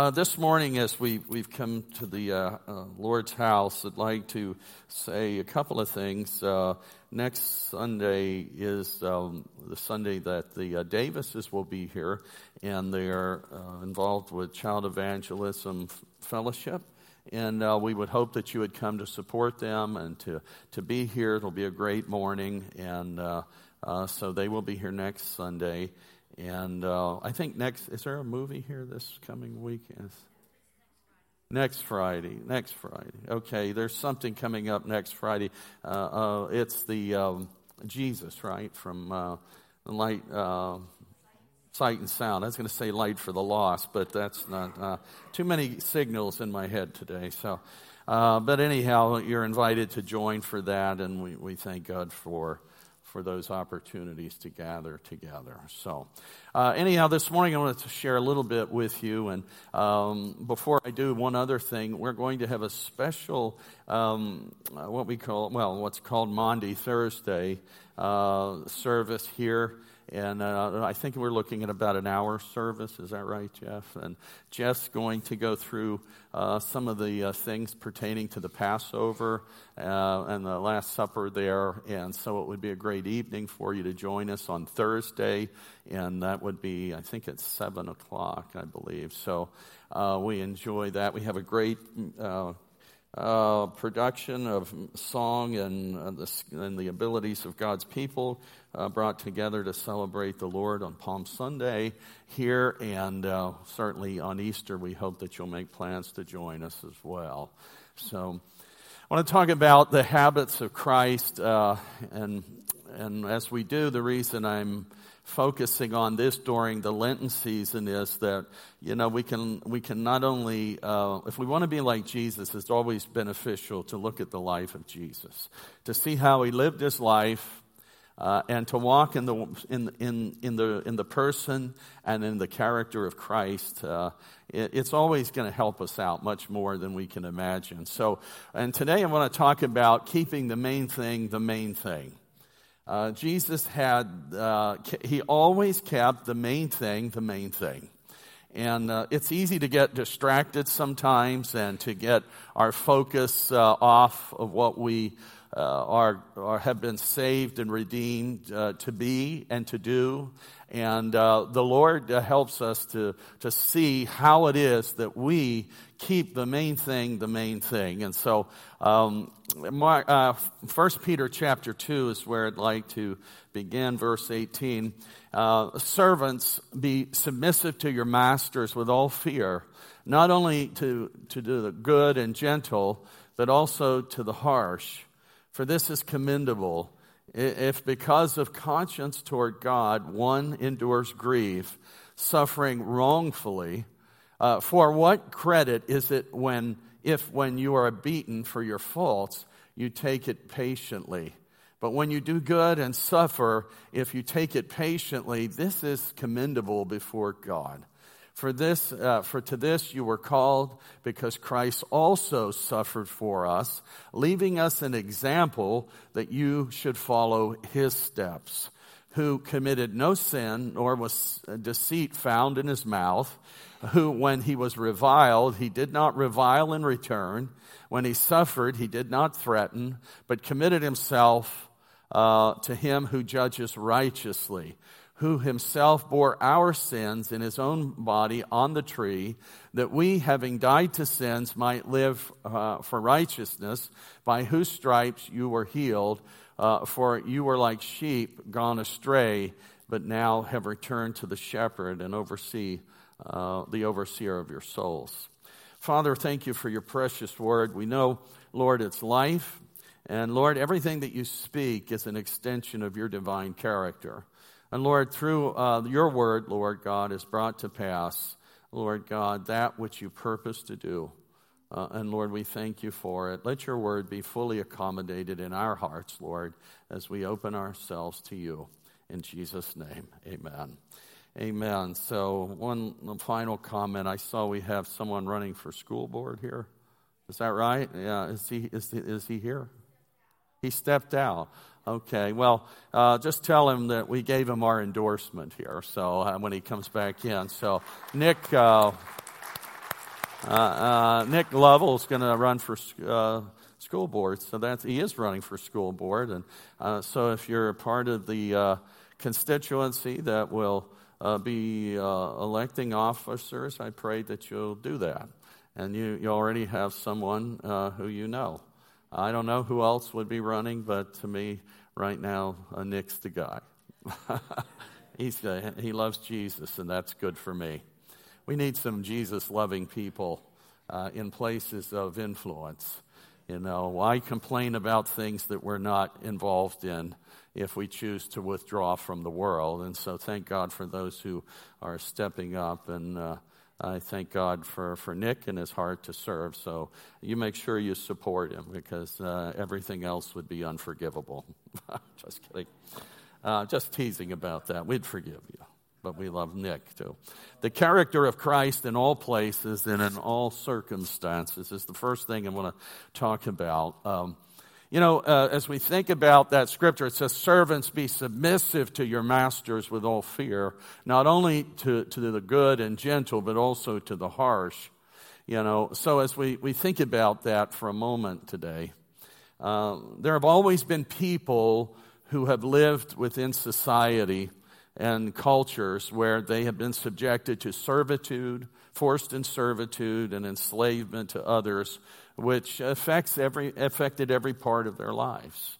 Uh, this morning, as we, we've come to the uh, uh, Lord's house, I'd like to say a couple of things. Uh, next Sunday is um, the Sunday that the uh, Davises will be here, and they are uh, involved with Child Evangelism Fellowship. And we would hope that you would come to support them and to, to be here. It'll be a great morning, and so they will be here next Sunday. And uh, I think next, is there a movie here this coming week? Yes. Next Friday. Next Friday. Okay, there's something coming up next Friday. Uh, uh, it's the um, Jesus, right? From uh, Light, uh, Sight and Sound. I was going to say Light for the Lost, but that's not uh, too many signals in my head today. So, but anyhow, you're invited to join for that, and we, we thank God for for those opportunities to gather together. So, uh, anyhow, this morning I wanted to share a little bit with you. And um, before I do, one other thing, we're going to have a special, um, what we call, well, what's called Maundy Thursday uh, service here and uh, I think we're looking at about an hour service. Is that right, Jeff? And Jeff's going to go through uh, some of the uh, things pertaining to the Passover uh, and the Last Supper there. And so it would be a great evening for you to join us on Thursday. And that would be, I think, at 7 o'clock, I believe. So uh, we enjoy that. We have a great uh, production of song and, uh, the, and the abilities of God's people uh, brought together to celebrate the Lord on Palm Sunday here, and uh, certainly on Easter, we hope that you'll make plans to join us as well. So, I want to talk about the habits of Christ, uh, and and as we do, the reason I'm focusing on this during the Lenten season is that you know we can we can not only uh, if we want to be like Jesus, it's always beneficial to look at the life of Jesus, to see how he lived his life, uh, and to walk in the in in in the in the person and in the character of Christ. Uh, it, it's always going to help us out much more than we can imagine. So, and today I want to talk about keeping the main thing the main thing. Uh, Jesus had, uh, he always kept the main thing the main thing. And uh, it's easy to get distracted sometimes and to get our focus uh, off of what we uh, are, are, have been saved and redeemed to be and to do. And the Lord helps us to, to see how it is that we keep the main thing the main thing. And so, um, my, uh, 1 Peter chapter 2 is where I'd like to begin, verse 18. Uh, servants, be submissive to your masters with all fear, not only to, to do the good and gentle, but also to the harsh. For this is commendable if because of conscience toward God one endures grief, suffering wrongfully, uh, for what credit is it when, if when you are beaten for your faults, you take it patiently? But when you do good and suffer, if you take it patiently, this is commendable before God. For this, uh, for to this you were called, because Christ also suffered for us, leaving us an example that you should follow his steps. Who committed no sin, nor was deceit found in his mouth. Who, when he was reviled, he did not revile in return. When he suffered, he did not threaten, but committed himself uh, to him who judges righteously who himself bore our sins in his own body on the tree, that we, having died to sins, might live uh, for righteousness, by whose stripes you were healed. Uh, for you were like sheep gone astray, but now have returned to the shepherd and oversee uh, the overseer of your souls. Father, thank you for your precious word. We know, Lord, it's life. And Lord, everything that you speak is an extension of your divine character. And Lord, through uh, your word, Lord God, is brought to pass, Lord God, that which you purpose to do. Uh, and Lord, we thank you for it. Let your word be fully accommodated in our hearts, Lord, as we open ourselves to you. In Jesus' name, amen. Amen. So, one final comment. I saw we have someone running for school board here. Is that right? Yeah. Is he, is is he here? He stepped out. Okay, well, uh, just tell him that we gave him our endorsement here. So uh, when he comes back in, so Nick, uh, Uh, Nick Lovell's going to run for uh, school board, so that's he is running for school board, and uh, so if you're a part of the uh, constituency that will uh, be electing officers, I pray that you'll do that, and you you already have someone who you know. I don't know who else would be running, but to me, right now, Nick's the guy. He's, he loves Jesus, and that's good for me. We need some Jesus loving people uh, in places of influence. You know, why complain about things that we're not involved in if we choose to withdraw from the world? And so, thank God for those who are stepping up. And uh, I thank God for, for Nick and his heart to serve. So, you make sure you support him because uh, everything else would be unforgivable. just kidding. Uh, just teasing about that. We'd forgive you but we love Nick too. The character of Christ in all places and in all circumstances is the first thing I want to talk about. Um, you know, uh, as we think about that scripture, it says, Servants, be submissive to your masters with all fear, not only to, to the good and gentle, but also to the harsh. You know, so as we, we think about that for a moment today, uh, there have always been people who have lived within society and cultures where they have been subjected to servitude, forced in servitude, and enslavement to others, which affects every, affected every part of their lives.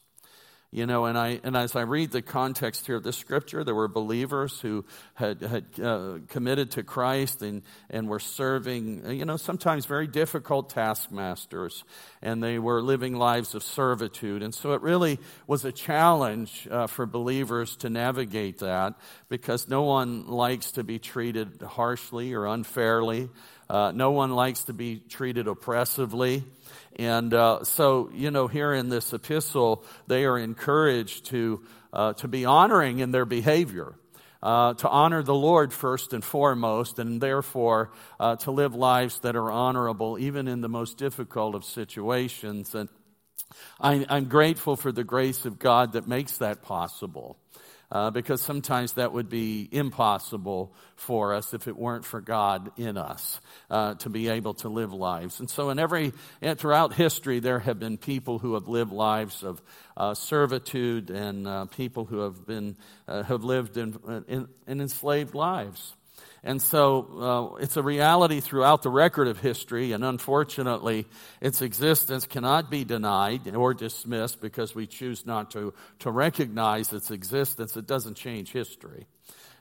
You know, and I and as I read the context here of the scripture, there were believers who had had uh, committed to Christ and and were serving, you know, sometimes very difficult taskmasters, and they were living lives of servitude. And so it really was a challenge uh, for believers to navigate that because no one likes to be treated harshly or unfairly. Uh, no one likes to be treated oppressively. And uh, so, you know, here in this epistle, they are encouraged to, uh, to be honoring in their behavior. Uh, to honor the Lord first and foremost, and therefore uh, to live lives that are honorable even in the most difficult of situations. And I, I'm grateful for the grace of God that makes that possible uh, because sometimes that would be impossible for us if it weren't for God in us uh, to be able to live lives. And so, in every throughout history, there have been people who have lived lives of uh, servitude and uh, people who have been uh, have lived in, in, in enslaved lives. And so uh, it's a reality throughout the record of history, and unfortunately, its existence cannot be denied or dismissed because we choose not to, to recognize its existence. It doesn't change history.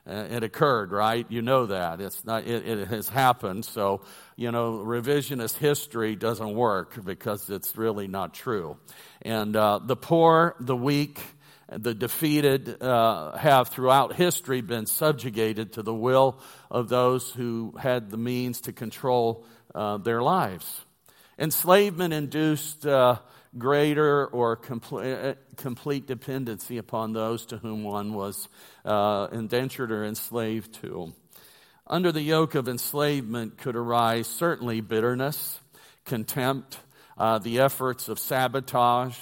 Uh, it occurred, right? You know that. It's not, it, it, has happened. So, you know, revisionist history doesn't work because it's really not true. And uh, the poor, the weak, the defeated uh, have throughout history been subjugated to the will of those who had the means to control uh, their lives. Enslavement induced uh, greater or complete, uh, complete dependency upon those to whom one was uh, indentured or enslaved to. Under the yoke of enslavement could arise certainly bitterness, contempt, uh, the efforts of sabotage,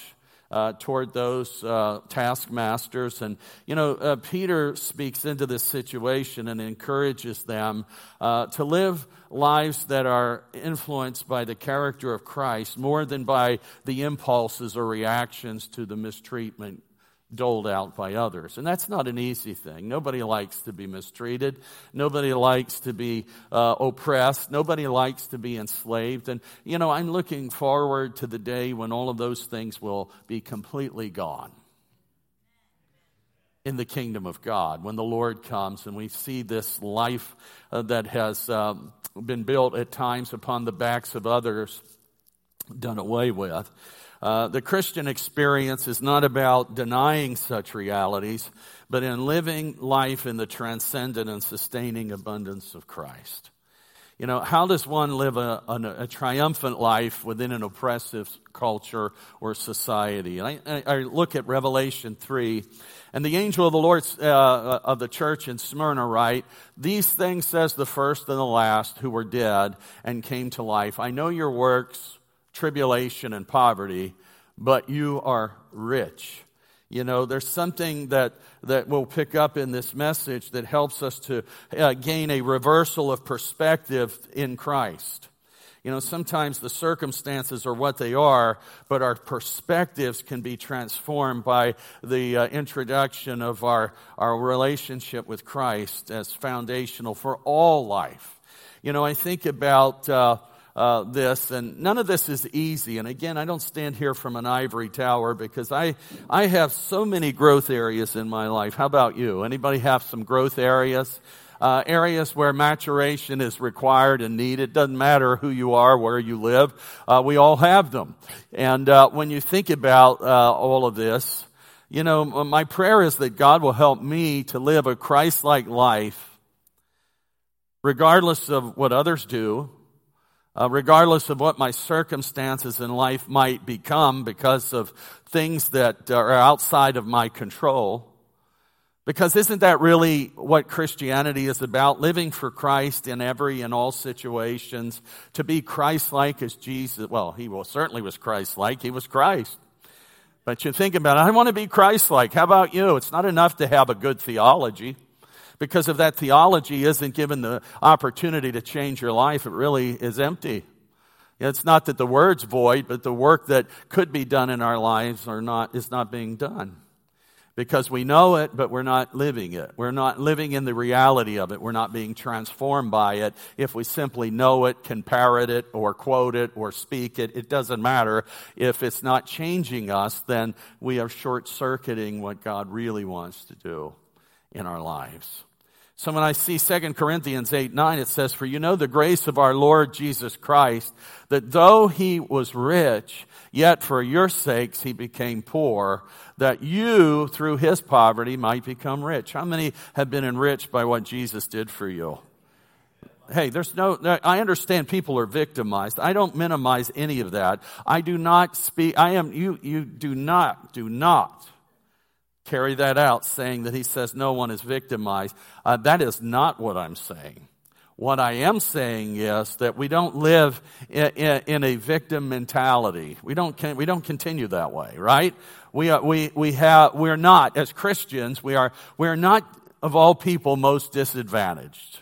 uh, toward those uh, taskmasters. And, you know, uh, Peter speaks into this situation and encourages them uh, to live lives that are influenced by the character of Christ more than by the impulses or reactions to the mistreatment doled out by others. And that's not an easy thing. Nobody likes to be mistreated. Nobody likes to be uh, oppressed. Nobody likes to be enslaved. And, you know, I'm looking forward to the day when all of those things will be completely gone in the kingdom of God when the Lord comes and we see this life uh, that has um, been built at times upon the backs of others done away with. Uh, the Christian experience is not about denying such realities, but in living life in the transcendent and sustaining abundance of Christ. You know, how does one live a, a, a triumphant life within an oppressive culture or society? And I, I, look at Revelation 3, and the angel of the Lord uh, of the church in Smyrna write, These things says the first and the last who were dead and came to life. I know your works tribulation and poverty, but you are rich. You know, there's something that, that we'll pick up in this message that helps us to uh, gain a reversal of perspective in Christ. You know, sometimes the circumstances are what they are, but our perspectives can be transformed by the uh, introduction of our, our relationship with Christ as foundational for all life. You know, I think about uh, uh, this, and none of this is easy. And again, I don't stand here from an ivory tower because I I have so many growth areas in my life. How about you? Anybody have some growth areas? uh, areas where maturation is required and needed. Doesn't matter who you are, where you live. Uh, we all have them. And uh, when you think about uh, all of this, you know, my prayer is that God will help me to live a Christ-like life, regardless of what others do, uh, regardless of what my circumstances in life might become because of things that are outside of my control. Because isn't that really what Christianity is about? Living for Christ in every and all situations, to be Christ-like as Jesus. Well, he was, certainly was Christ-like. He was Christ. But you think about it, I want to be Christ-like. How about you? It's not enough to have a good theology. Because if that theology isn't given the opportunity to change your life, it really is empty. It's not that the word's void, but the work that could be done in our lives are not, is not being done because we know it, but we're not living it. We're not living in the reality of it. We're not being transformed by it. If we simply know it, can parrot it, or quote it, or speak it, it doesn't matter. If it's not changing us, then we are short circuiting what God really wants to do in our lives. So when I see 2 Corinthians 8, 9, it says, For you know the grace of our Lord Jesus Christ, that though he was rich, yet for your sakes he became poor, that you, through his poverty, might become rich. How many have been enriched by what Jesus did for you? Hey, there's no, I understand people are victimized. I don't minimize any of that. I do not speak, I am, you, you do not, do not carry that out saying that he says no one is victimized. Uh, that is not what I'm saying. What I am saying is that we don't live in, in, in a victim mentality. We don't, we don't continue that way, right? We are, we, we have, we're not, as Christians, we are, we're not of all people most disadvantaged.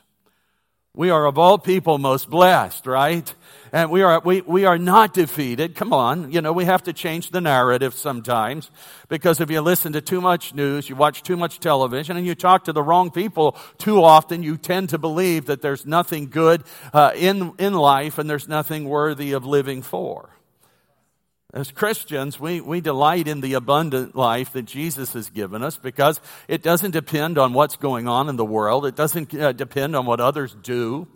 We are of all people most blessed, right? And we are, we, we are not defeated. Come on. You know, we have to change the narrative sometimes because if you listen to too much news, you watch too much television, and you talk to the wrong people too often, you tend to believe that there's nothing good uh, in, in life and there's nothing worthy of living for. As Christians, we, we delight in the abundant life that Jesus has given us because it doesn't depend on what's going on in the world. It doesn't uh, depend on what others do.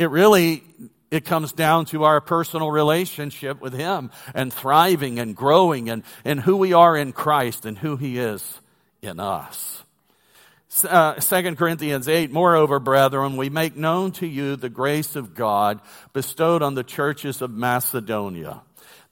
It really, it comes down to our personal relationship with Him and thriving and growing and, and who we are in Christ and who He is in us. Uh, 2 Corinthians 8, moreover, brethren, we make known to you the grace of God bestowed on the churches of Macedonia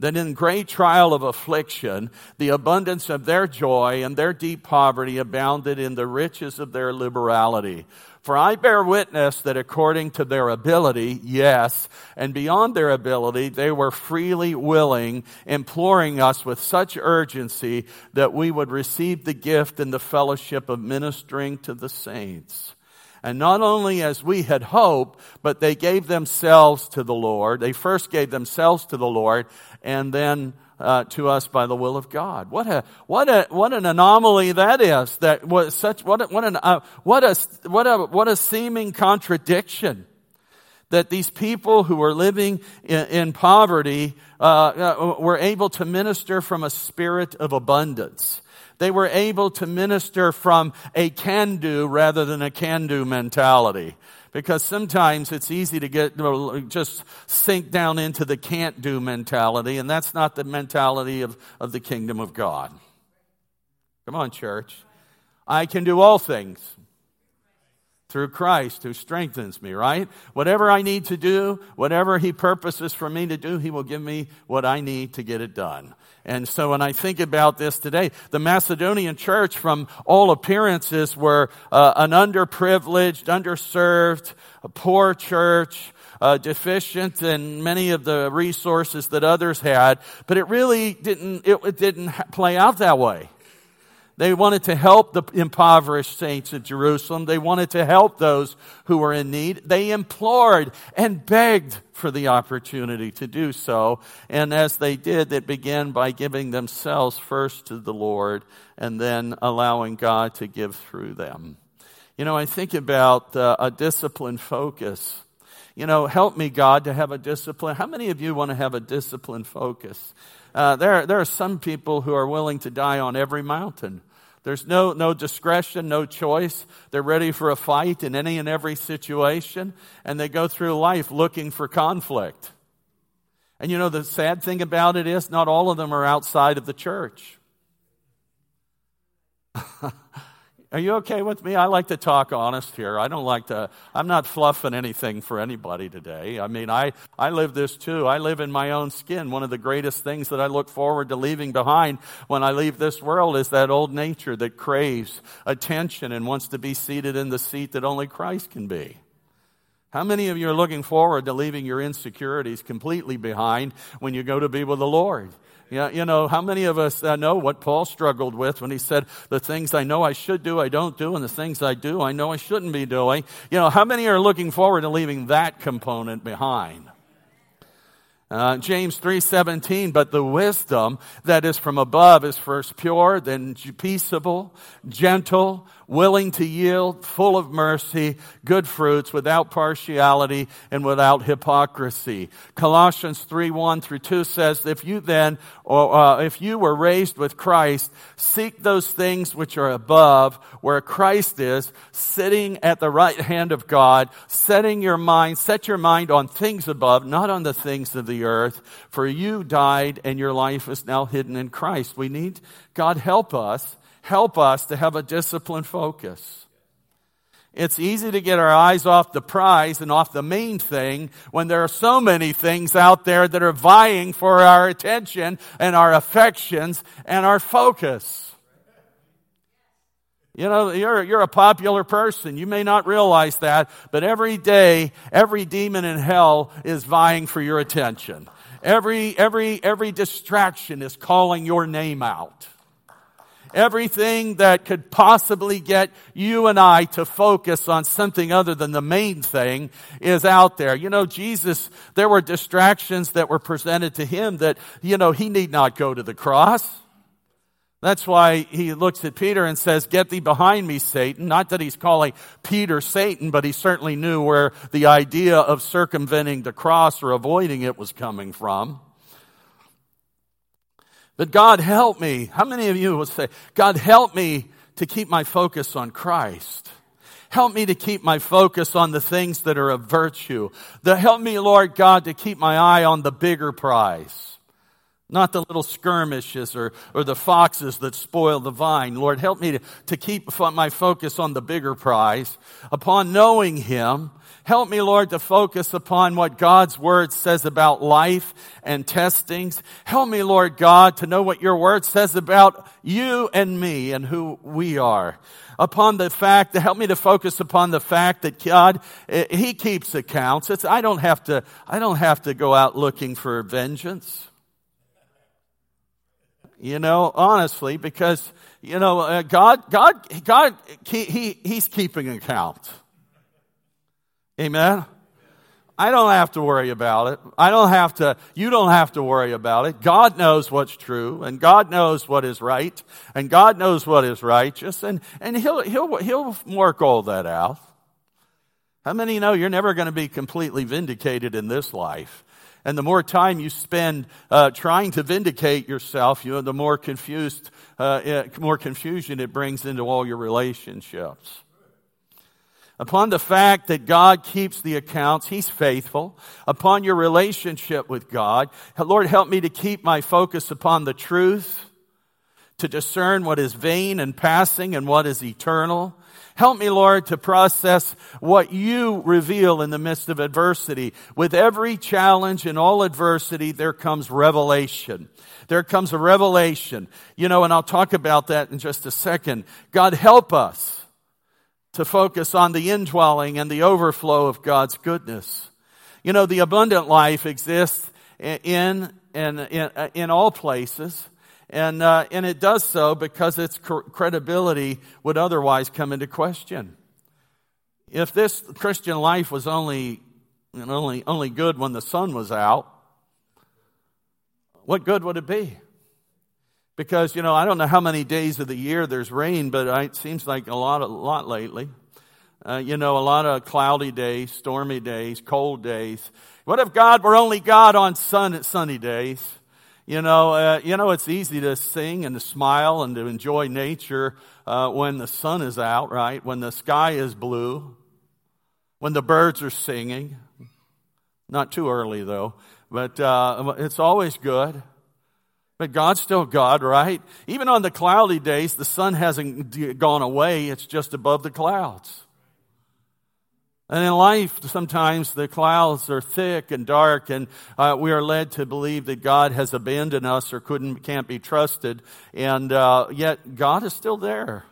that in great trial of affliction, the abundance of their joy and their deep poverty abounded in the riches of their liberality. For I bear witness that according to their ability, yes, and beyond their ability, they were freely willing, imploring us with such urgency that we would receive the gift and the fellowship of ministering to the saints. And not only as we had hoped, but they gave themselves to the Lord. They first gave themselves to the Lord and then uh, to us by the will of God. What a what a what an anomaly that is. That was such what a, what an uh, what a what a what a seeming contradiction. That these people who were living in, in poverty uh, uh, were able to minister from a spirit of abundance. They were able to minister from a can do rather than a can do mentality because sometimes it's easy to get just sink down into the can't do mentality, and that's not the mentality of, of the kingdom of God. Come on, church. I can do all things through Christ who strengthens me, right? Whatever I need to do, whatever He purposes for me to do, He will give me what I need to get it done. And so when I think about this today, the Macedonian church, from all appearances, were uh, an underprivileged, underserved, poor church, uh, deficient in many of the resources that others had. But it really didn't, it, it didn't play out that way. They wanted to help the impoverished saints of Jerusalem. They wanted to help those who were in need. They implored and begged for the opportunity to do so. And as they did, it began by giving themselves first to the Lord and then allowing God to give through them. You know, I think about uh, a disciplined focus. You know, help me, God, to have a discipline. How many of you want to have a disciplined focus? Uh, there, there are some people who are willing to die on every mountain. There's no, no discretion, no choice. They're ready for a fight in any and every situation, and they go through life looking for conflict. And you know, the sad thing about it is, not all of them are outside of the church. Are you okay with me? I like to talk honest here. I don't like to, I'm not fluffing anything for anybody today. I mean, I, I live this too. I live in my own skin. One of the greatest things that I look forward to leaving behind when I leave this world is that old nature that craves attention and wants to be seated in the seat that only Christ can be. How many of you are looking forward to leaving your insecurities completely behind when you go to be with the Lord? Yeah, you know, how many of us uh, know what Paul struggled with when he said, the things I know I should do, I don't do, and the things I do, I know I shouldn't be doing. You know, how many are looking forward to leaving that component behind? Uh, James 3:17 but the wisdom that is from above is first pure then peaceable gentle willing to yield full of mercy good fruits without partiality and without hypocrisy Colossians 3:1 through 2 says if you then or uh, if you were raised with Christ seek those things which are above where Christ is sitting at the right hand of God setting your mind set your mind on things above not on the things of the earth, for you died and your life is now hidden in Christ. We need God help us, help us to have a disciplined focus. It's easy to get our eyes off the prize and off the main thing when there are so many things out there that are vying for our attention and our affections and our focus. You know, you're, you're a popular person. You may not realize that, but every day, every demon in hell is vying for your attention. Every, every, every distraction is calling your name out. Everything that could possibly get you and I to focus on something other than the main thing is out there. You know, Jesus, there were distractions that were presented to him that, you know, he need not go to the cross. That's why he looks at Peter and says, Get thee behind me, Satan. Not that he's calling Peter Satan, but he certainly knew where the idea of circumventing the cross or avoiding it was coming from. But God help me. How many of you will say, God help me to keep my focus on Christ? Help me to keep my focus on the things that are of virtue. The, help me, Lord God, to keep my eye on the bigger prize. Not the little skirmishes or, or the foxes that spoil the vine. Lord, help me to, to keep my focus on the bigger prize, upon knowing Him. Help me, Lord, to focus upon what God's Word says about life and testings. Help me, Lord God, to know what your Word says about you and me and who we are. Upon the fact, to help me to focus upon the fact that God, eh, He keeps accounts. It's, I don't have to, I don't have to go out looking for vengeance. You know, honestly, because, you know, uh, God, God, God, he, he, He's keeping account. Amen? I don't have to worry about it. I don't have to, you don't have to worry about it. God knows what's true and God knows what is right and God knows what is righteous and, and he'll, he'll, he'll work all that out. How many know you're never going to be completely vindicated in this life? And the more time you spend uh, trying to vindicate yourself, you know, the more confused, uh, more confusion it brings into all your relationships. Upon the fact that God keeps the accounts, He's faithful. Upon your relationship with God, Lord, help me to keep my focus upon the truth, to discern what is vain and passing and what is eternal, Help me, Lord, to process what you reveal in the midst of adversity. With every challenge and all adversity, there comes revelation. There comes a revelation. You know, and I'll talk about that in just a second. God help us to focus on the indwelling and the overflow of God's goodness. You know, the abundant life exists in, in, in, in all places. And, uh, and it does so because its credibility would otherwise come into question. If this Christian life was only, only, only good when the sun was out, what good would it be? Because, you know, I don't know how many days of the year there's rain, but it seems like a lot, a lot lately. Uh, you know, a lot of cloudy days, stormy days, cold days. What if God were only God on sun, sunny days? You know, uh, you know, it's easy to sing and to smile and to enjoy nature uh, when the sun is out, right? When the sky is blue, when the birds are singing. Not too early though, but uh, it's always good. But God's still God, right? Even on the cloudy days, the sun hasn't gone away; it's just above the clouds. And in life, sometimes the clouds are thick and dark, and uh, we are led to believe that God has abandoned us or couldn't, can't be trusted. And uh, yet, God is still there.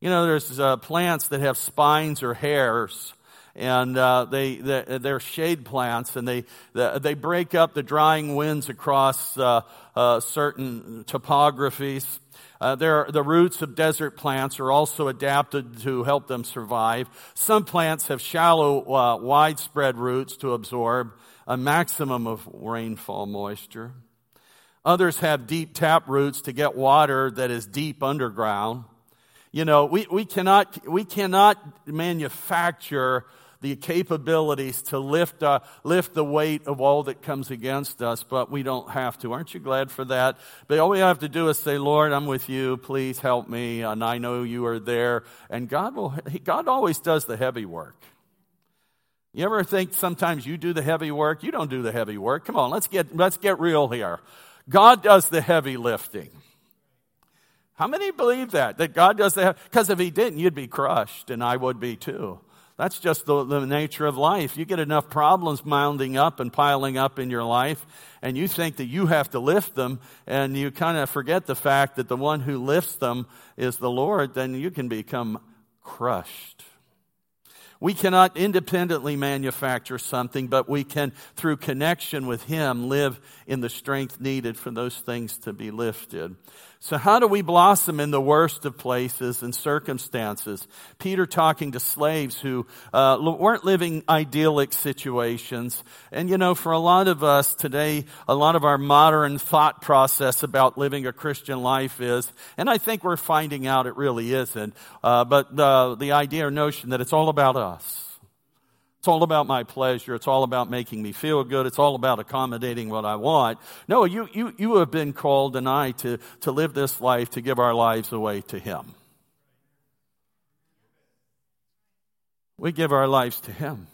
You know, there's uh, plants that have spines or hairs, and uh, they, they are shade plants, and they they break up the drying winds across uh, uh, certain topographies. Uh, the roots of desert plants are also adapted to help them survive. Some plants have shallow, uh, widespread roots to absorb a maximum of rainfall moisture. Others have deep tap roots to get water that is deep underground. You know, we, we cannot, we cannot manufacture the capabilities to lift, uh, lift the weight of all that comes against us, but we don't have to. Aren't you glad for that? But all we have to do is say, Lord, I'm with you. Please help me. And I know you are there. And God will, God always does the heavy work. You ever think sometimes you do the heavy work? You don't do the heavy work. Come on, let's get, let's get real here. God does the heavy lifting. How many believe that? That God does the because if he didn't, you'd be crushed, and I would be too. That's just the, the nature of life. You get enough problems mounding up and piling up in your life, and you think that you have to lift them, and you kind of forget the fact that the one who lifts them is the Lord, then you can become crushed. We cannot independently manufacture something, but we can, through connection with Him, live in the strength needed for those things to be lifted. So how do we blossom in the worst of places and circumstances? Peter talking to slaves who uh, weren't living idyllic situations. And you know, for a lot of us today, a lot of our modern thought process about living a Christian life is, and I think we're finding out it really isn't, uh, but uh, the idea or notion that it's all about us. It's all about my pleasure. It's all about making me feel good. It's all about accommodating what I want. No, you, you, you have been called and I to, to live this life, to give our lives away to Him. We give our lives to Him.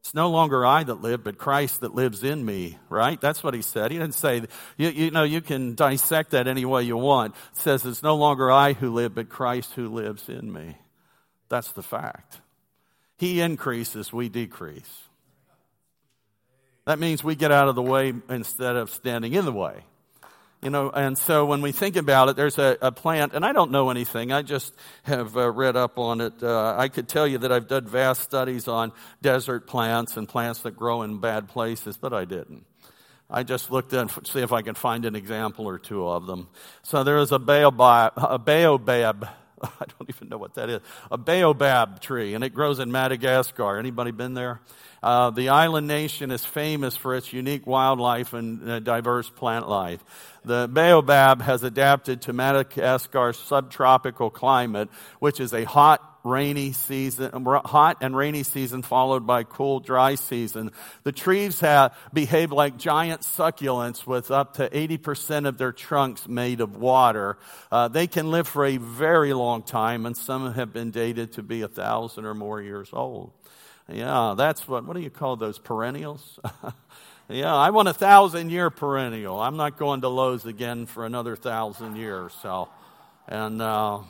It's no longer I that live, but Christ that lives in me, right? That's what he said. He didn't say, you, you know, you can dissect that any way you want. It says it's no longer I who live, but Christ who lives in me. That's the fact. He increases, we decrease. That means we get out of the way instead of standing in the way. You know, and so when we think about it, there's a, a plant, and I don't know anything. I just have uh, read up on it. Uh, I could tell you that I've done vast studies on desert plants and plants that grow in bad places, but I didn't. I just looked to see if I could find an example or two of them. So there is a baobab, a baobab I don't even know what that is. A baobab tree, and it grows in Madagascar. Anybody been there? Uh, the island nation is famous for its unique wildlife and uh, diverse plant life. The baobab has adapted to Madagascar's subtropical climate, which is a hot, rainy season, hot and rainy season followed by cool, dry season. The trees have, behave like giant succulents with up to 80% of their trunks made of water. Uh, they can live for a very long time and some have been dated to be a thousand or more years old. Yeah, that's what, what do you call those perennials? yeah, I want a thousand year perennial. I'm not going to Lowe's again for another thousand years. So, and, uh,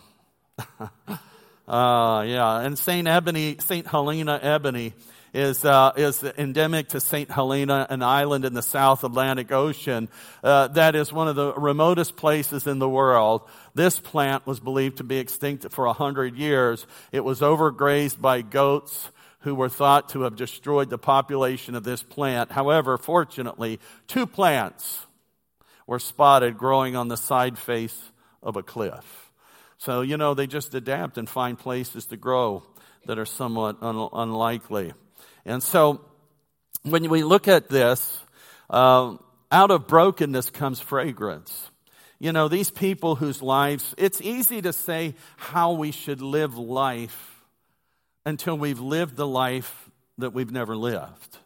Uh, yeah, and Saint Ebony, Saint Helena Ebony is uh, is endemic to Saint Helena, an island in the South Atlantic Ocean. Uh, that is one of the remotest places in the world. This plant was believed to be extinct for a hundred years. It was overgrazed by goats who were thought to have destroyed the population of this plant. However, fortunately, two plants were spotted growing on the side face of a cliff. So, you know, they just adapt and find places to grow that are somewhat un- unlikely. And so, when we look at this, uh, out of brokenness comes fragrance. You know, these people whose lives, it's easy to say how we should live life until we've lived the life that we've never lived.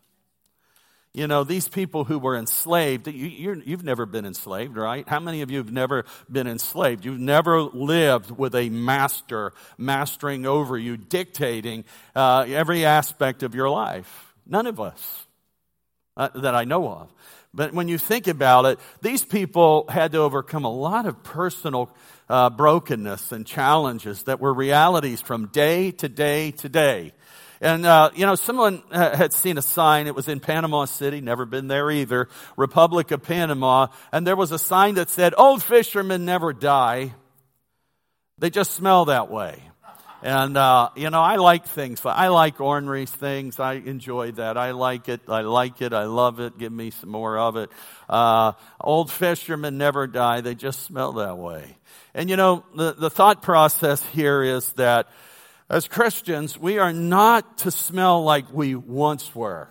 You know, these people who were enslaved, you, have never been enslaved, right? How many of you have never been enslaved? You've never lived with a master mastering over you, dictating uh, every aspect of your life. None of us uh, that I know of. But when you think about it, these people had to overcome a lot of personal uh, brokenness and challenges that were realities from day to day to day. And, uh, you know, someone had seen a sign. It was in Panama City, never been there either, Republic of Panama. And there was a sign that said, Old fishermen never die. They just smell that way. And, uh, you know, I like things. I like ornery things. I enjoy that. I like it. I like it. I love it. Give me some more of it. Uh, old fishermen never die. They just smell that way. And, you know, the, the thought process here is that as Christians, we are not to smell like we once were.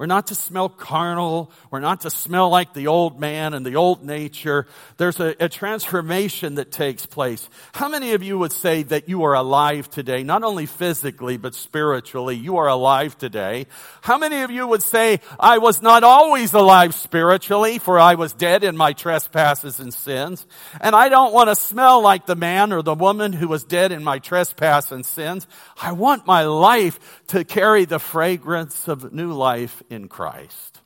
We're not to smell carnal. We're not to smell like the old man and the old nature. There's a, a, transformation that takes place. How many of you would say that you are alive today? Not only physically, but spiritually. You are alive today. How many of you would say, I was not always alive spiritually, for I was dead in my trespasses and sins. And I don't want to smell like the man or the woman who was dead in my trespass and sins. I want my life to carry the fragrance of new life in Christ.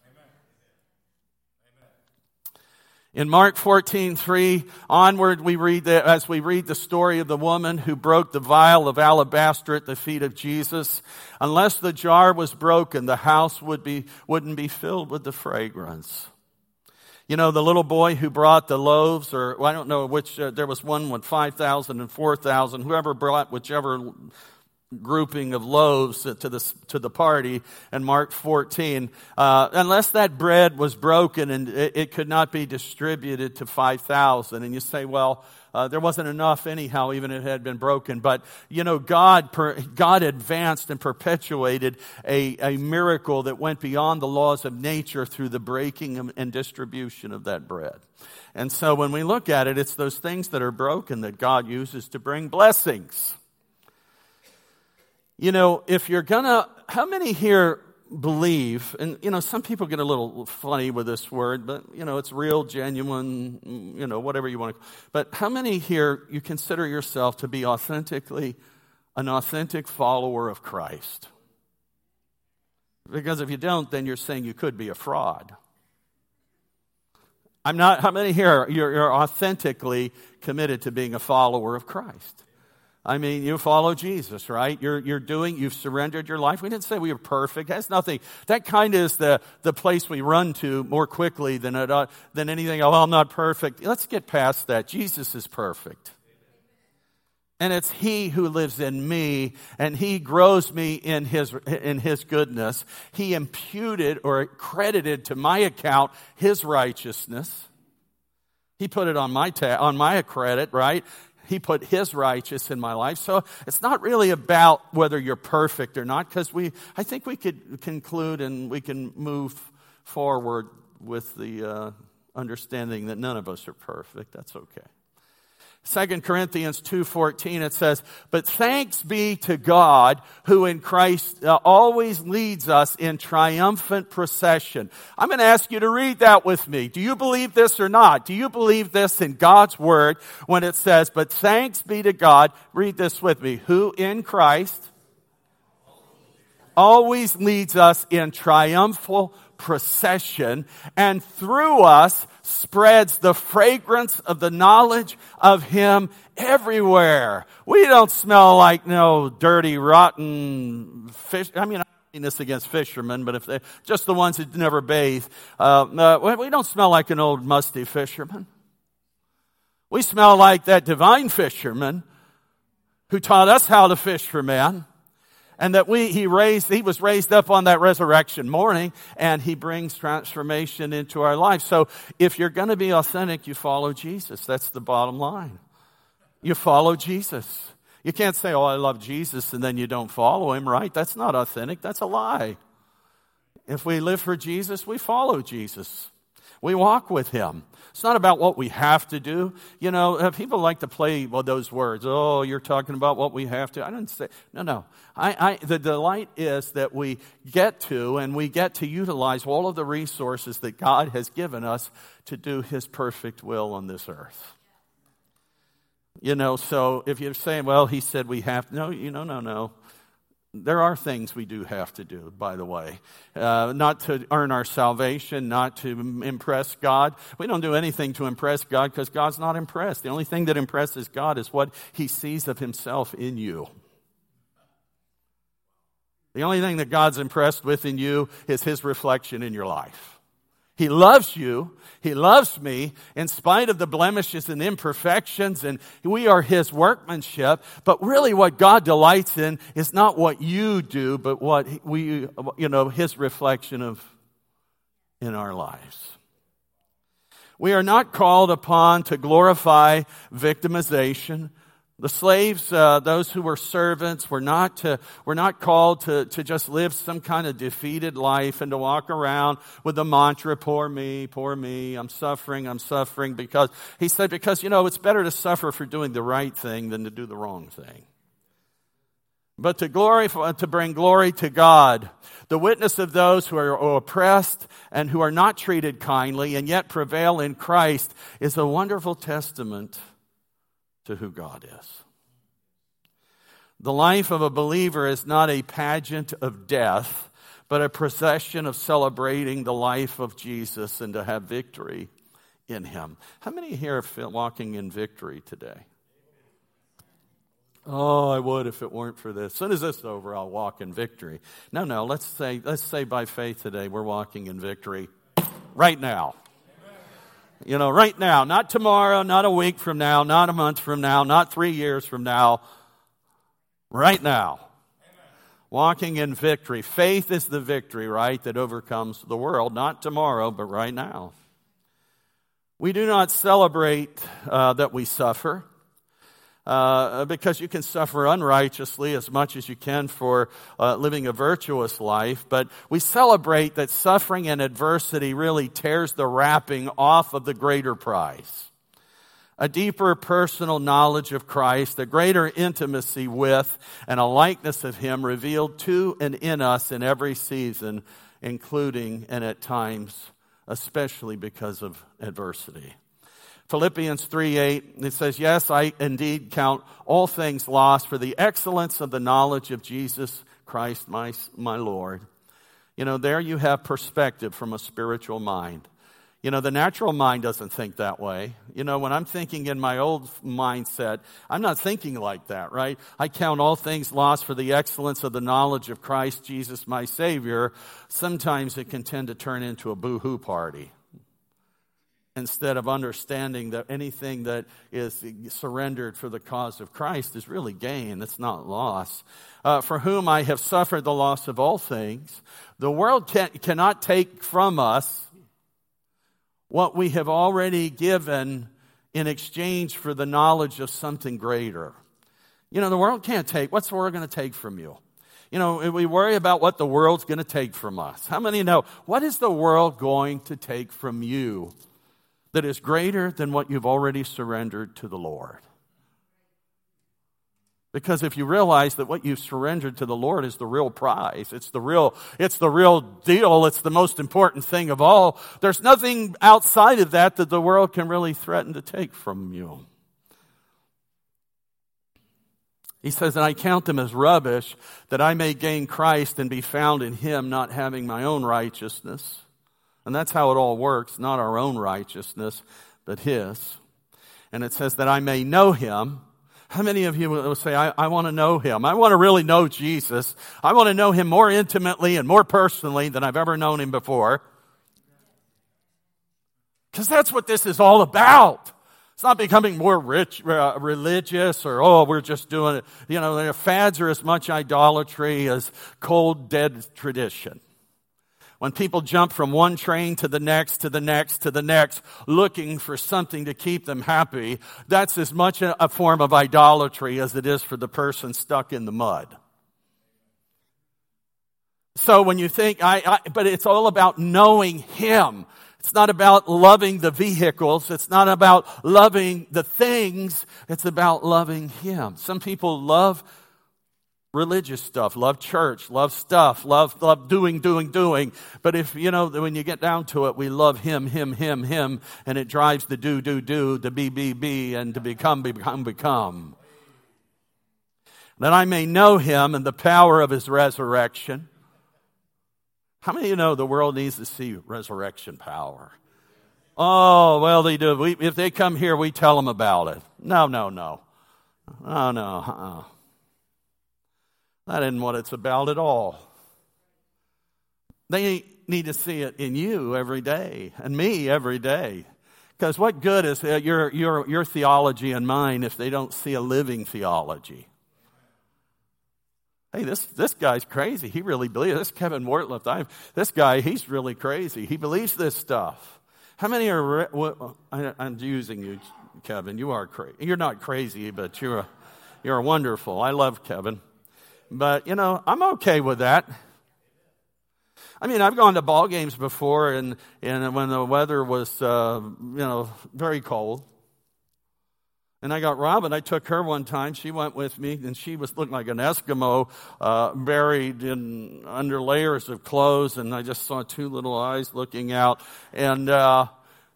In Mark 14, 3, onward we read that as we read the story of the woman who broke the vial of alabaster at the feet of Jesus. Unless the jar was broken, the house would be, wouldn't be filled with the fragrance. You know, the little boy who brought the loaves, or well, I don't know which, uh, there was one with 5,000 and 4,000, whoever brought whichever grouping of loaves to the, to the party in Mark 14, uh, unless that bread was broken and it, it, could not be distributed to 5,000. And you say, well, uh, there wasn't enough anyhow, even if it had been broken. But, you know, God, per, God advanced and perpetuated a, a miracle that went beyond the laws of nature through the breaking and distribution of that bread. And so when we look at it, it's those things that are broken that God uses to bring blessings. You know, if you're gonna, how many here believe, and you know, some people get a little funny with this word, but you know, it's real, genuine, mm, you know, whatever you want to, but how many here you consider yourself to be authentically an authentic follower of Christ? Because if you don't, then you're saying you could be a fraud. I'm not, how many here, you're, you're authentically committed to being a follower of Christ? I mean, you follow Jesus, right? You're, you're doing, you've surrendered your life. We didn't say we were perfect. That's nothing. That kind is the, the place we run to more quickly than, it, uh, than anything. Oh, I'm not perfect. Let's get past that. Jesus is perfect. And it's He who lives in me, and He grows me in His, in His goodness. He imputed or credited to my account His righteousness. He put it on my ta- on my credit, right? He put His righteous in my life. So it's not really about whether you're perfect or not, because we, I think we could conclude and we can move forward with the uh, understanding that none of us are perfect. That's okay. 2 Corinthians 2:14 it says, "But thanks be to God who in Christ uh, always leads us in triumphant procession." I'm going to ask you to read that with me. Do you believe this or not? Do you believe this in God's word when it says, "But thanks be to God," read this with me, "who in Christ always leads us in triumphal procession and through us spreads the fragrance of the knowledge of Him everywhere. We don't smell like no dirty, rotten fish. I mean, this against fishermen, but if they just the ones who never bathe, uh, uh, we don't smell like an old musty fisherman. We smell like that divine fisherman who taught us how to fish for men and that we, he raised, he was raised up on that resurrection morning and he brings transformation into our life. So if you're going to be authentic, you follow Jesus. That's the bottom line. You follow Jesus. You can't say, oh, I love Jesus and then you don't follow him, right? That's not authentic. That's a lie. If we live for Jesus, we follow Jesus. We walk with him. It's not about what we have to do. You know, uh, people like to play with those words. Oh, you're talking about what we have to. I didn't say, no, no. I, I, the delight is that we get to and we get to utilize all of the resources that God has given us to do his perfect will on this earth. You know, so if you're saying, well, he said we have, no, you know, no, no. There are things we do have to do, by the way. Uh, not to earn our salvation, not to impress God. We don't do anything to impress God because God's not impressed. The only thing that impresses God is what he sees of himself in you. The only thing that God's impressed with in you is his reflection in your life. He loves you. He loves me in spite of the blemishes and imperfections and we are His workmanship. But really what God delights in is not what you do, but what we, you know, His reflection of in our lives. We are not called upon to glorify victimization. The slaves, uh, those who were servants, were not to, were not called to, to just live some kind of defeated life and to walk around with the mantra, poor me, poor me, I'm suffering, I'm suffering because, he said, because, you know, it's better to suffer for doing the right thing than to do the wrong thing. But to glorify, to bring glory to God, the witness of those who are oppressed and who are not treated kindly and yet prevail in Christ is a wonderful testament to who God is. The life of a believer is not a pageant of death, but a procession of celebrating the life of Jesus and to have victory in Him. How many here are walking in victory today? Oh, I would if it weren't for this. As soon as this is over, I'll walk in victory. No, no, let's say, let's say by faith today, we're walking in victory right now. You know, right now, not tomorrow, not a week from now, not a month from now, not three years from now. Right now. Walking in victory. Faith is the victory, right, that overcomes the world. Not tomorrow, but right now. We do not celebrate uh, that we suffer uh, because you can suffer unrighteously as much as you can for uh, living a virtuous life. But we celebrate that suffering and adversity really tears the wrapping off of the greater prize. A deeper personal knowledge of Christ, a greater intimacy with, and a likeness of Him revealed to and in us in every season, including and at times, especially because of adversity. Philippians 3 8, it says, Yes, I indeed count all things lost for the excellence of the knowledge of Jesus Christ, my, my Lord. You know, there you have perspective from a spiritual mind. You know, the natural mind doesn't think that way. You know, when I'm thinking in my old mindset, I'm not thinking like that, right? I count all things lost for the excellence of the knowledge of Christ Jesus, my Savior. Sometimes it can tend to turn into a boo hoo party instead of understanding that anything that is surrendered for the cause of Christ is really gain. It's not loss. Uh, for whom I have suffered the loss of all things. The world can, cannot take from us what we have already given in exchange for the knowledge of something greater. You know, the world can't take, what's the world going to take from you? You know, we worry about what the world's going to take from us. How many know, what is the world going to take from you? That is greater than what you've already surrendered to the Lord. Because if you realize that what you've surrendered to the Lord is the real prize, it's the real, it's the real deal, it's the most important thing of all, there's nothing outside of that that the world can really threaten to take from you. He says, And I count them as rubbish that I may gain Christ and be found in him, not having my own righteousness and that's how it all works, not our own righteousness, but His. And it says that I may know Him. How many of you will say, I, I want to know Him? I want to really know Jesus. I want to know Him more intimately and more personally than I've ever known Him before. Because that's what this is all about. It's not becoming more rich, uh, religious or, oh, we're just doing it. You know, fads are as much idolatry as cold, dead tradition. When people jump from one train to the next, to the next, to the next, looking for something to keep them happy, that's as much a form of idolatry as it is for the person stuck in the mud. So when you think, I, I, but it's all about knowing Him. It's not about loving the vehicles. It's not about loving the things. It's about loving Him. Some people love religious stuff, love church, love stuff, love, love doing, doing, doing. But if, you know, when you get down to it, we love Him, Him, Him, Him, and it drives the do, do, do, the be, be, be, and to become, become, become. That I may know Him and the power of His resurrection how many of you know the world needs to see resurrection power? Oh, well, they do. We, if they come here, we tell them about it. No, no, no. Oh, no. Uh-uh. That isn't what it's about at all. They need to see it in you every day and me every day. Because what good is uh, your, your, your theology and mine if they don't see a living theology? hey, this, this guy's crazy. He really believes this. Kevin Mortliff, i this guy, he's really crazy. He believes this stuff. How many are, I, am using you, Kevin. You are crazy. You're not crazy, but you're, you're wonderful. I love Kevin. But, you know, I'm okay with that. I mean, I've gone to ball games before, and, and when the weather was, uh, you know, very cold. And I got Robin. I took her one time. She went with me, and she was looking like an Eskimo, uh, buried in under layers of clothes. And I just saw two little eyes looking out. And uh,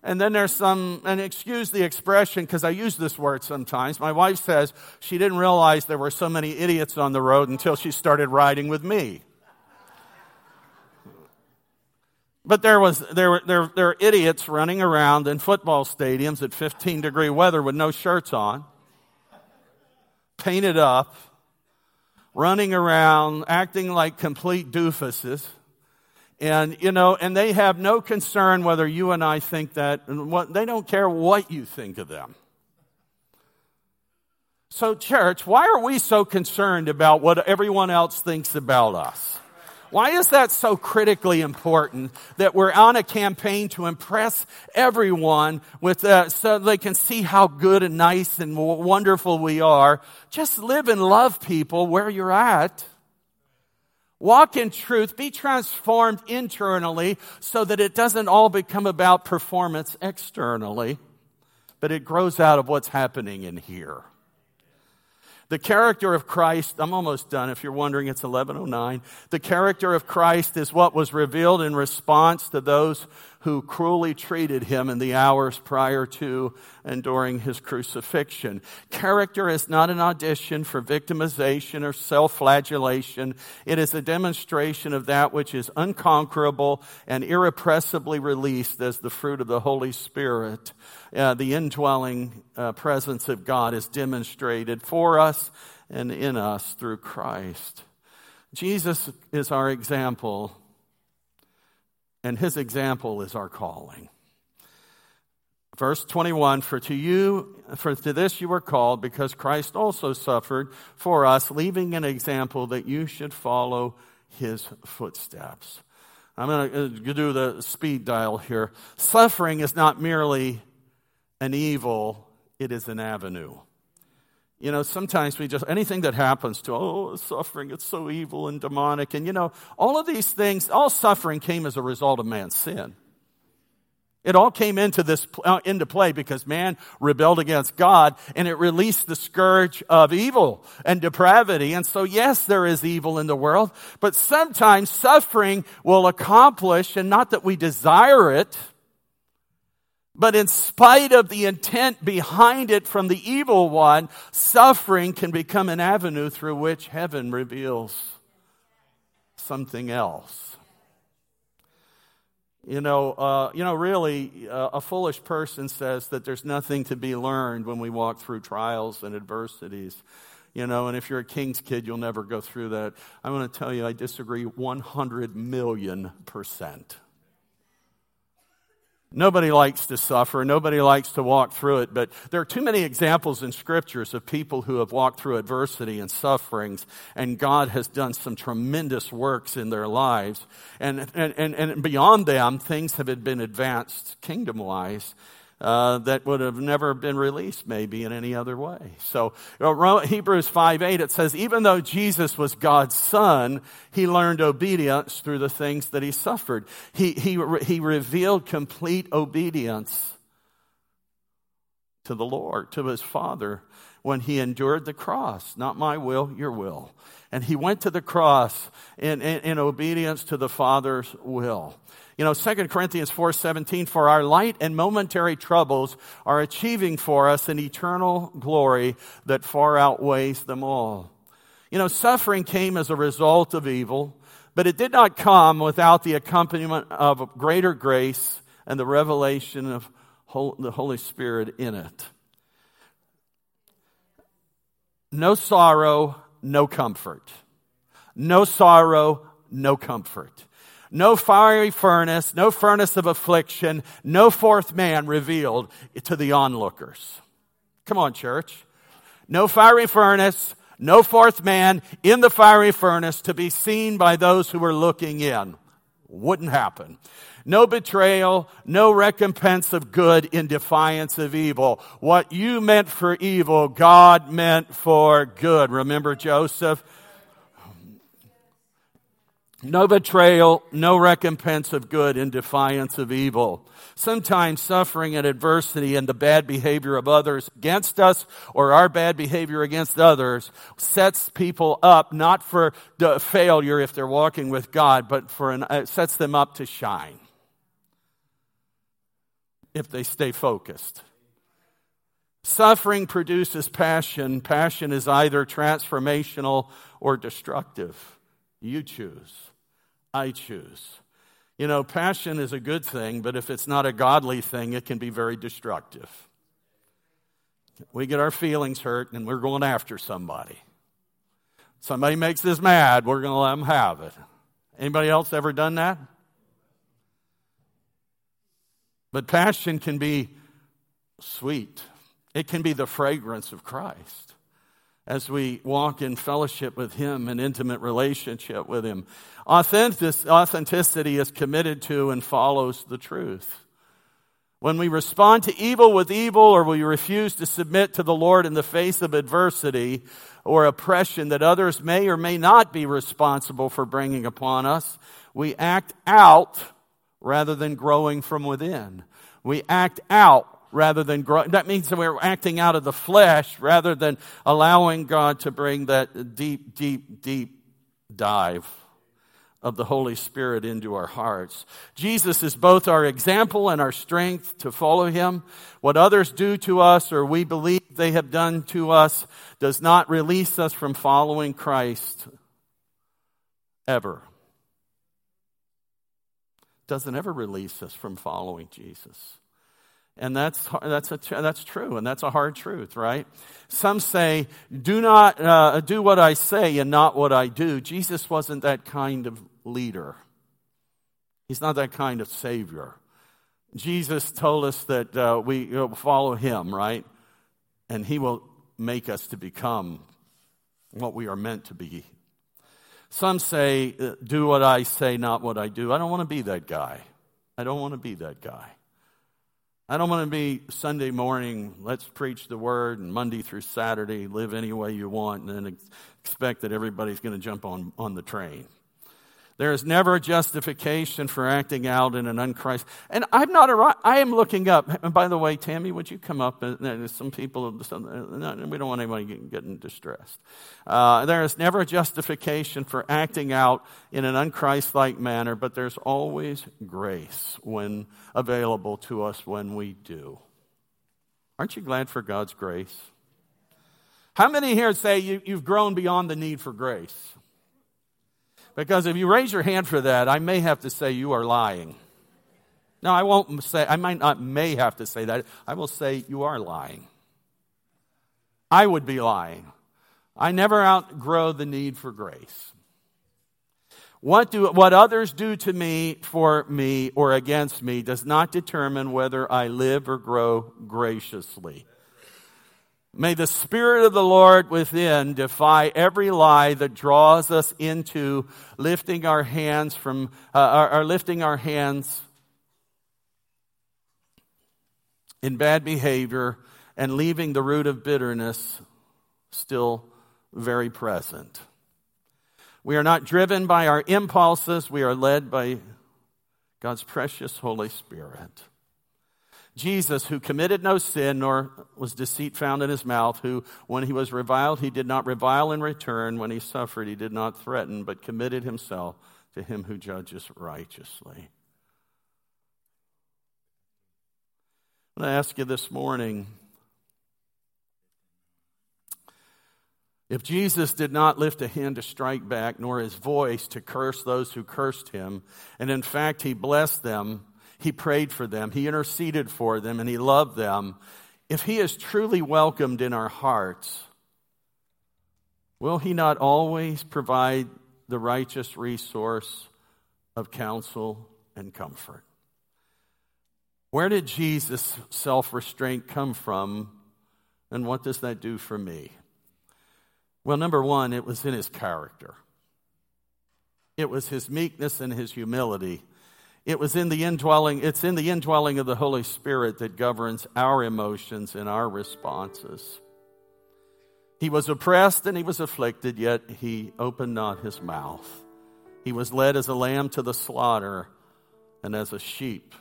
and then there's some, and excuse the expression because I use this word sometimes. My wife says she didn't realize there were so many idiots on the road until she started riding with me. But there was there were there, there were idiots running around in football stadiums at 15 degree weather with no shirts on, painted up, running around, acting like complete doofuses. And, you know, and they have no concern whether you and I think that, what, they don't care what you think of them. So, church, why are we so concerned about what everyone else thinks about us? Why is that so critically important that we're on a campaign to impress everyone with uh, so they can see how good and nice and wonderful we are? Just live and love people where you're at. Walk in truth, be transformed internally so that it doesn't all become about performance externally, but it grows out of what's happening in here. The character of Christ, I'm almost done if you're wondering, it's 1109. The character of Christ is what was revealed in response to those who cruelly treated him in the hours prior to and during his crucifixion. Character is not an audition for victimization or self-flagellation. It is a demonstration of that which is unconquerable and irrepressibly released as the fruit of the Holy Spirit. Uh, the indwelling uh, presence of God is demonstrated for us and in us through Christ. Jesus is our example and his example is our calling. Verse 21, for to you, for to this you were called because Christ also suffered for us, leaving an example that you should follow his footsteps. I'm going to uh, do the speed dial here. Suffering is not merely an evil, it is an avenue. You know, sometimes we just, anything that happens to, oh, suffering, it's so evil and demonic. And you know, all of these things, all suffering came as a result of man's sin. It all came into this, uh, into play because man rebelled against God and it released the scourge of evil and depravity. And so yes, there is evil in the world, but sometimes suffering will accomplish, and not that we desire it, but in spite of the intent behind it from the evil one, suffering can become an avenue through which heaven reveals something else. You know, uh, you know, really, uh, a foolish person says that there's nothing to be learned when we walk through trials and adversities. You know, and if you're a king's kid, you'll never go through that. I'm going to tell you, I disagree 100 million percent. Nobody likes to suffer. Nobody likes to walk through it. But there are too many examples in scriptures of people who have walked through adversity and sufferings, and God has done some tremendous works in their lives. And, and, and, and beyond them, things have been advanced kingdom wise uh, that would have never been released maybe in any other way. So Hebrews 5 8, it says, even though Jesus was God's son, he learned obedience through the things that he suffered. He, he, he revealed complete obedience to the Lord, to his Father, when he endured the cross. Not my will, your will. And he went to the cross in, in, in obedience to the Father's will. You know, 2 Corinthians 4:17 for our light and momentary troubles are achieving for us an eternal glory that far outweighs them all. You know, suffering came as a result of evil, but it did not come without the accompaniment of greater grace and the revelation of the Holy Spirit in it. No sorrow, no comfort. No sorrow, no comfort no fiery furnace, no furnace of affliction, no fourth man revealed to the onlookers. Come on, church. No fiery furnace, no fourth man in the fiery furnace to be seen by those who were looking in. Wouldn't happen. No betrayal, no recompense of good in defiance of evil. What you meant for evil, God meant for good. Remember Joseph? No betrayal, no recompense of good in defiance of evil. Sometimes suffering and adversity and the bad behavior of others against us or our bad behavior against others sets people up not for the failure if they're walking with God, but for an, uh, sets them up to shine if they stay focused. Suffering produces passion. Passion is either transformational or destructive. You choose. I choose. You know, passion is a good thing, but if it's not a godly thing, it can be very destructive. We get our feelings hurt and we're going after somebody. Somebody makes us mad, we're going to let them have it. Anybody else ever done that? But passion can be sweet. It can be the fragrance of Christ as we walk in fellowship with Him and intimate relationship with Him. Authenticity is committed to and follows the truth. When we respond to evil with evil or we refuse to submit to the Lord in the face of adversity or oppression that others may or may not be responsible for bringing upon us, we act out rather than growing from within. We act out rather than grow. That means that we're acting out of the flesh rather than allowing God to bring that deep, deep, deep dive of the Holy Spirit into our hearts. Jesus is both our example and our strength to follow Him. What others do to us or we believe they have done to us does not release us from following Christ ever. Doesn't ever release us from following Jesus. And that's, that's, a, that's true, and that's a hard truth, right? Some say, do not, uh, do what I say and not what I do. Jesus wasn't that kind of leader. He's not that kind of savior. Jesus told us that uh, we follow him, right? And he will make us to become what we are meant to be. Some say, do what I say, not what I do. I don't want to be that guy. I don't want to be that guy. I don't want to be Sunday morning, let's preach the word, and Monday through Saturday, live any way you want, and then expect that everybody's going to jump on, on the train. There is never justification for acting out in an unchrist. And I'm not a, I am looking up. And by the way, Tammy, would you come up? There's some people, we don't want anybody getting distressed. Uh, there is never justification for acting out in an unchrist-like manner, but there's always grace when available to us when we do. Aren't you glad for God's grace? How many here say you, you've grown beyond the need for grace? Because if you raise your hand for that, I may have to say you are lying. No, I won't say, I might not may have to say that. I will say you are lying. I would be lying. I never outgrow the need for grace. What, do, what others do to me, for me, or against me does not determine whether I live or grow graciously. May the Spirit of the Lord within defy every lie that draws us into lifting our hands from, uh, or, lifting our hands in bad behavior and leaving the root of bitterness still very present. We are not driven by our impulses, we are led by God's precious Holy Spirit. Jesus, who committed no sin, nor was deceit found in his mouth, who, when he was reviled, he did not revile in return. When he suffered, he did not threaten, but committed himself to him who judges righteously. To ask you this morning if Jesus did not lift a hand to strike back, nor his voice to curse those who cursed him, and in fact he blessed them, he prayed for them, he interceded for them, and he loved them, if he is truly welcomed in our hearts, will he not always provide the righteous resource of counsel and comfort? Where did Jesus' self restraint come from, and what does that do for me? Well, number one, it was in his character. It was his meekness and his humility. It was in the indwelling, it's in the indwelling of the Holy Spirit that governs our emotions and our responses. He was oppressed and he was afflicted, yet he opened not his mouth. He was led as a lamb to the slaughter, and as a sheep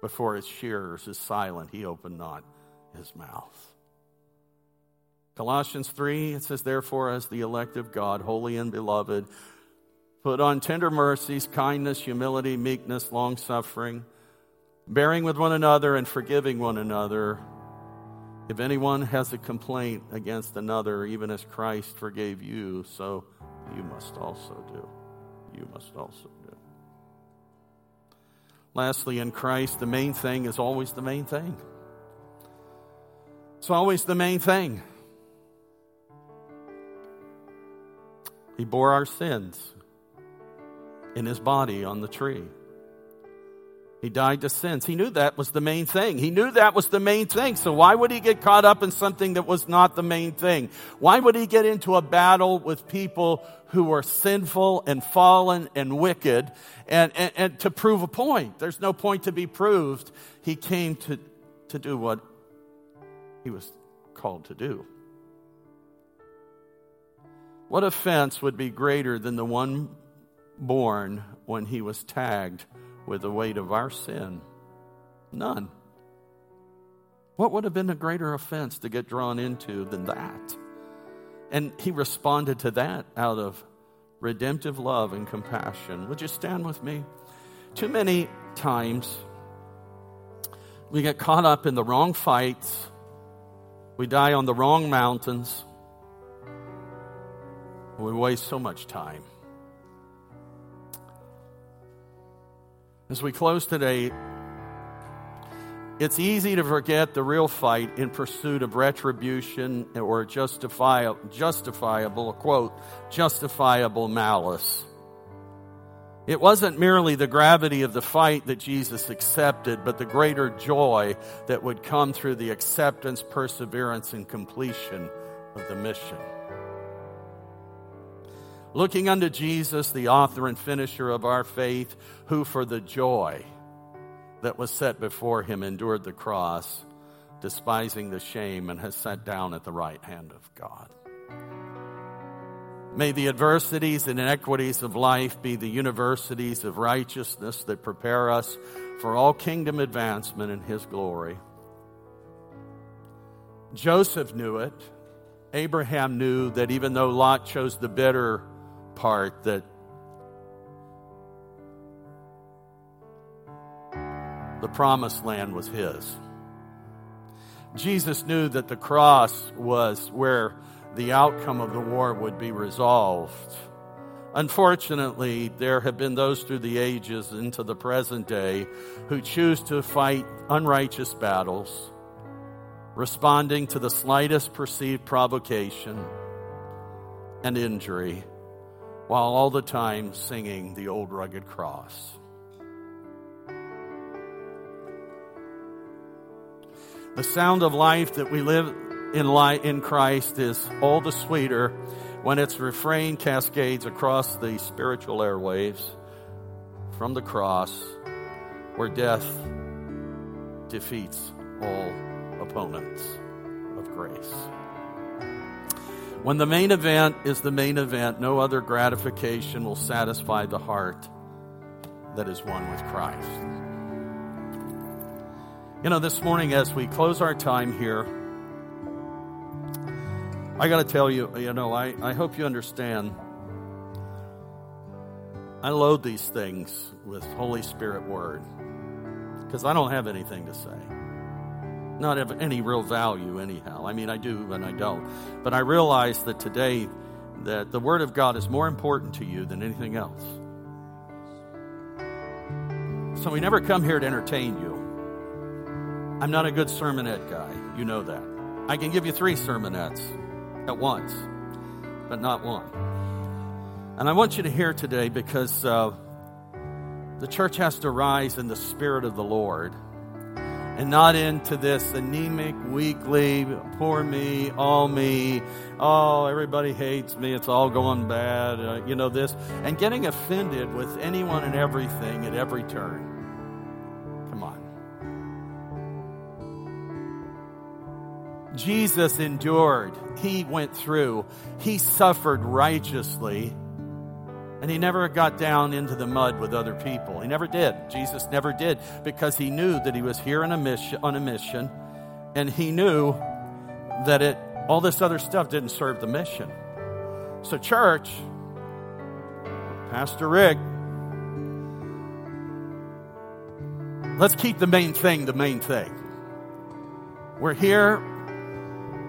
before its shearers is silent, he opened not his mouth. Colossians 3, it says, Therefore, as the elect of God, holy and beloved, put on tender mercies, kindness, humility, meekness, long suffering, bearing with one another and forgiving one another. If anyone has a complaint against another, even as Christ forgave you, so you must also do. You must also do. Lastly, in Christ, the main thing is always the main thing. It's always the main thing. He bore our sins in his body on the tree. He died to sins. He knew that was the main thing. He knew that was the main thing. So why would he get caught up in something that was not the main thing? Why would he get into a battle with people who were sinful and fallen and wicked and, and, and to prove a point? There's no point to be proved. He came to, to do what he was called to do. What offense would be greater than the one born when he was tagged with the weight of our sin? None. What would have been a greater offense to get drawn into than that? And he responded to that out of redemptive love and compassion. Would you stand with me? Too many times we get caught up in the wrong fights, we die on the wrong mountains. We waste so much time. As we close today, it's easy to forget the real fight in pursuit of retribution or justifiable, justifiable, quote, justifiable malice. It wasn't merely the gravity of the fight that Jesus accepted, but the greater joy that would come through the acceptance, perseverance, and completion of the mission. Looking unto Jesus, the author and finisher of our faith, who for the joy that was set before him endured the cross, despising the shame, and has sat down at the right hand of God. May the adversities and inequities of life be the universities of righteousness that prepare us for all kingdom advancement in His glory. Joseph knew it. Abraham knew that even though Lot chose the bitter part that the promised land was his. Jesus knew that the cross was where the outcome of the war would be resolved. Unfortunately, there have been those through the ages into the present day who choose to fight unrighteous battles, responding to the slightest perceived provocation and injury while all the time singing the old rugged cross. The sound of life that we live in, light in Christ is all the sweeter when its refrain cascades across the spiritual airwaves from the cross where death defeats all opponents of grace. When the main event is the main event, no other gratification will satisfy the heart that is one with Christ. You know, this morning as we close our time here, I got to tell you, you know, I, I hope you understand. I load these things with Holy Spirit Word because I don't have anything to say. Not of any real value, anyhow. I mean, I do and I don't. But I realize that today, that the Word of God is more important to you than anything else. So we never come here to entertain you. I'm not a good sermonette guy. You know that. I can give you three sermonettes at once, but not one. And I want you to hear today because uh, the church has to rise in the Spirit of the Lord and not into this anemic, weekly, poor me, all me, oh, everybody hates me, it's all going bad, uh, you know, this, and getting offended with anyone and everything at every turn. Come on. Jesus endured. He went through. He suffered righteously. And he never got down into the mud with other people. He never did. Jesus never did because he knew that he was here on a mission, on a mission and he knew that it all this other stuff didn't serve the mission. So church, Pastor Rick, let's keep the main thing the main thing. We're here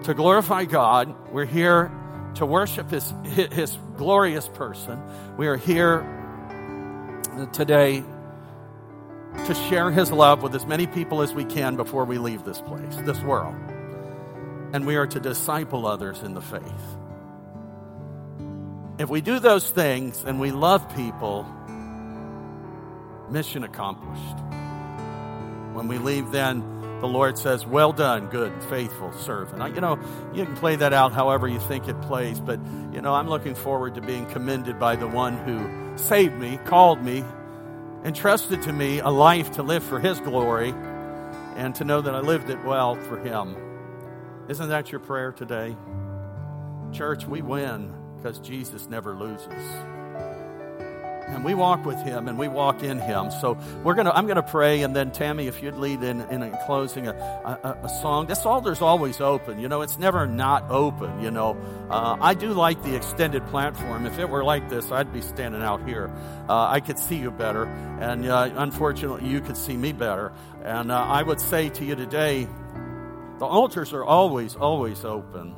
to glorify God. We're here to worship His, His glorious person. We are here today to share His love with as many people as we can before we leave this place, this world. And we are to disciple others in the faith. If we do those things and we love people, mission accomplished. When we leave, then the Lord says, Well done, good, and faithful servant. I, you know, you can play that out however you think it plays, but, you know, I'm looking forward to being commended by the one who saved me, called me, entrusted to me a life to live for His glory, and to know that I lived it well for Him. Isn't that your prayer today? Church, we win because Jesus never loses and we walk with him and we walk in him. So we're gonna i'm gonna pray and then tammy if you'd lead in in closing a, a, a, song. This altar's always open you know it's never not open you know. Uh, i do like the extended platform. If it were like this i'd be standing out here. Uh, i could see you better and uh, unfortunately you could see me better. And uh, i would say to you today the altars are always always open.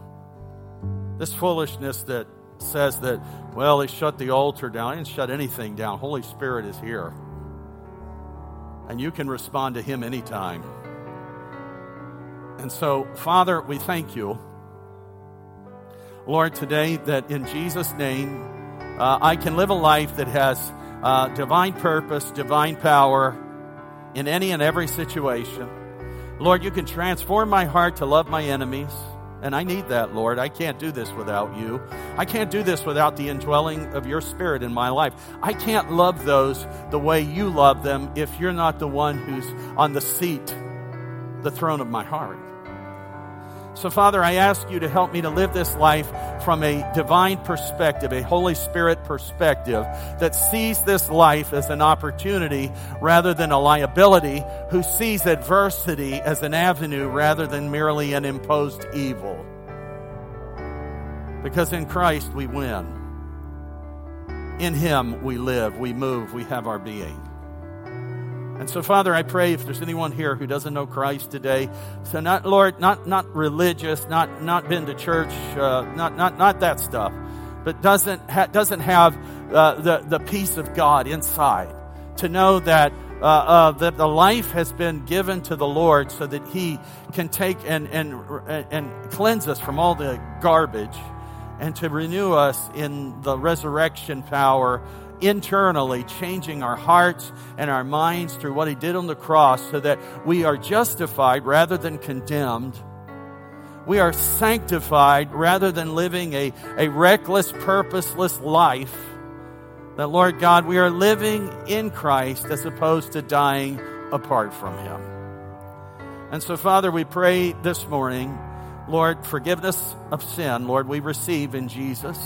This foolishness that says that, well, they shut the altar down. I didn't shut anything down. Holy Spirit is here. And you can respond to Him anytime. And so, Father, we thank you, Lord, today that in Jesus' name, uh, I can live a life that has uh, divine purpose, divine power in any and every situation. Lord, you can transform my heart to love my enemies. And I need that, Lord. I can't do this without you. I can't do this without the indwelling of your spirit in my life. I can't love those the way you love them if you're not the one who's on the seat, the throne of my heart. So, Father, I ask you to help me to live this life from a divine perspective, a Holy Spirit perspective that sees this life as an opportunity rather than a liability, who sees adversity as an avenue rather than merely an imposed evil. Because in Christ we win. In Him we live, we move, we have our being. And so, Father, I pray if there's anyone here who doesn't know Christ today, so not, Lord, not, not religious, not, not been to church, uh, not, not, not that stuff, but doesn't, ha- doesn't have uh, the, the peace of God inside to know that, uh, uh, that the life has been given to the Lord so that He can take and, and, and cleanse us from all the garbage and to renew us in the resurrection power internally, changing our hearts and our minds through what He did on the cross so that we are justified rather than condemned. We are sanctified rather than living a, a reckless, purposeless life. That, Lord God, we are living in Christ as opposed to dying apart from Him. And so, Father, we pray this morning, Lord, forgiveness of sin, Lord, we receive in Jesus.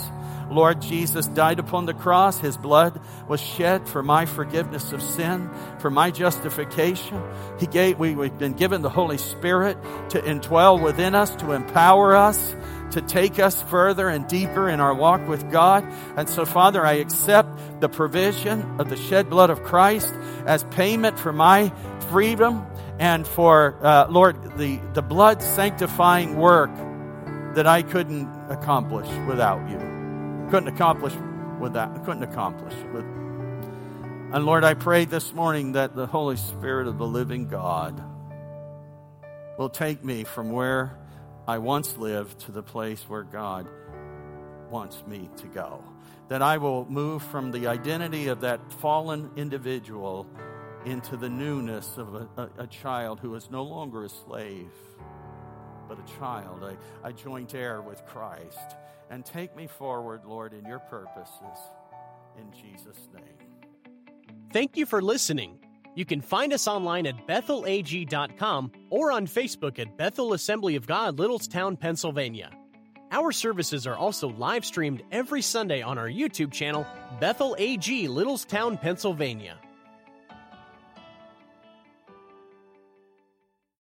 Lord Jesus died upon the cross. His blood was shed for my forgiveness of sin, for my justification. He gave, we, we've been given the Holy Spirit to indwell within us, to empower us, to take us further and deeper in our walk with God. And so, Father, I accept the provision of the shed blood of Christ as payment for my freedom and for, uh, Lord, the, the blood sanctifying work that I couldn't accomplish without you couldn't accomplish without. Couldn't accomplish with. And Lord, I pray this morning that the Holy Spirit of the living God will take me from where I once lived to the place where God wants me to go. That I will move from the identity of that fallen individual into the newness of a, a, a child who is no longer a slave, but a child, a, a joint heir with Christ and take me forward, Lord, in your purposes. In Jesus' name. Thank you for listening. You can find us online at bethelag.com or on Facebook at Bethel Assembly of God, Littlestown, Pennsylvania. Our services are also live streamed every Sunday on our YouTube channel, Bethel AG, Littlestown, Pennsylvania.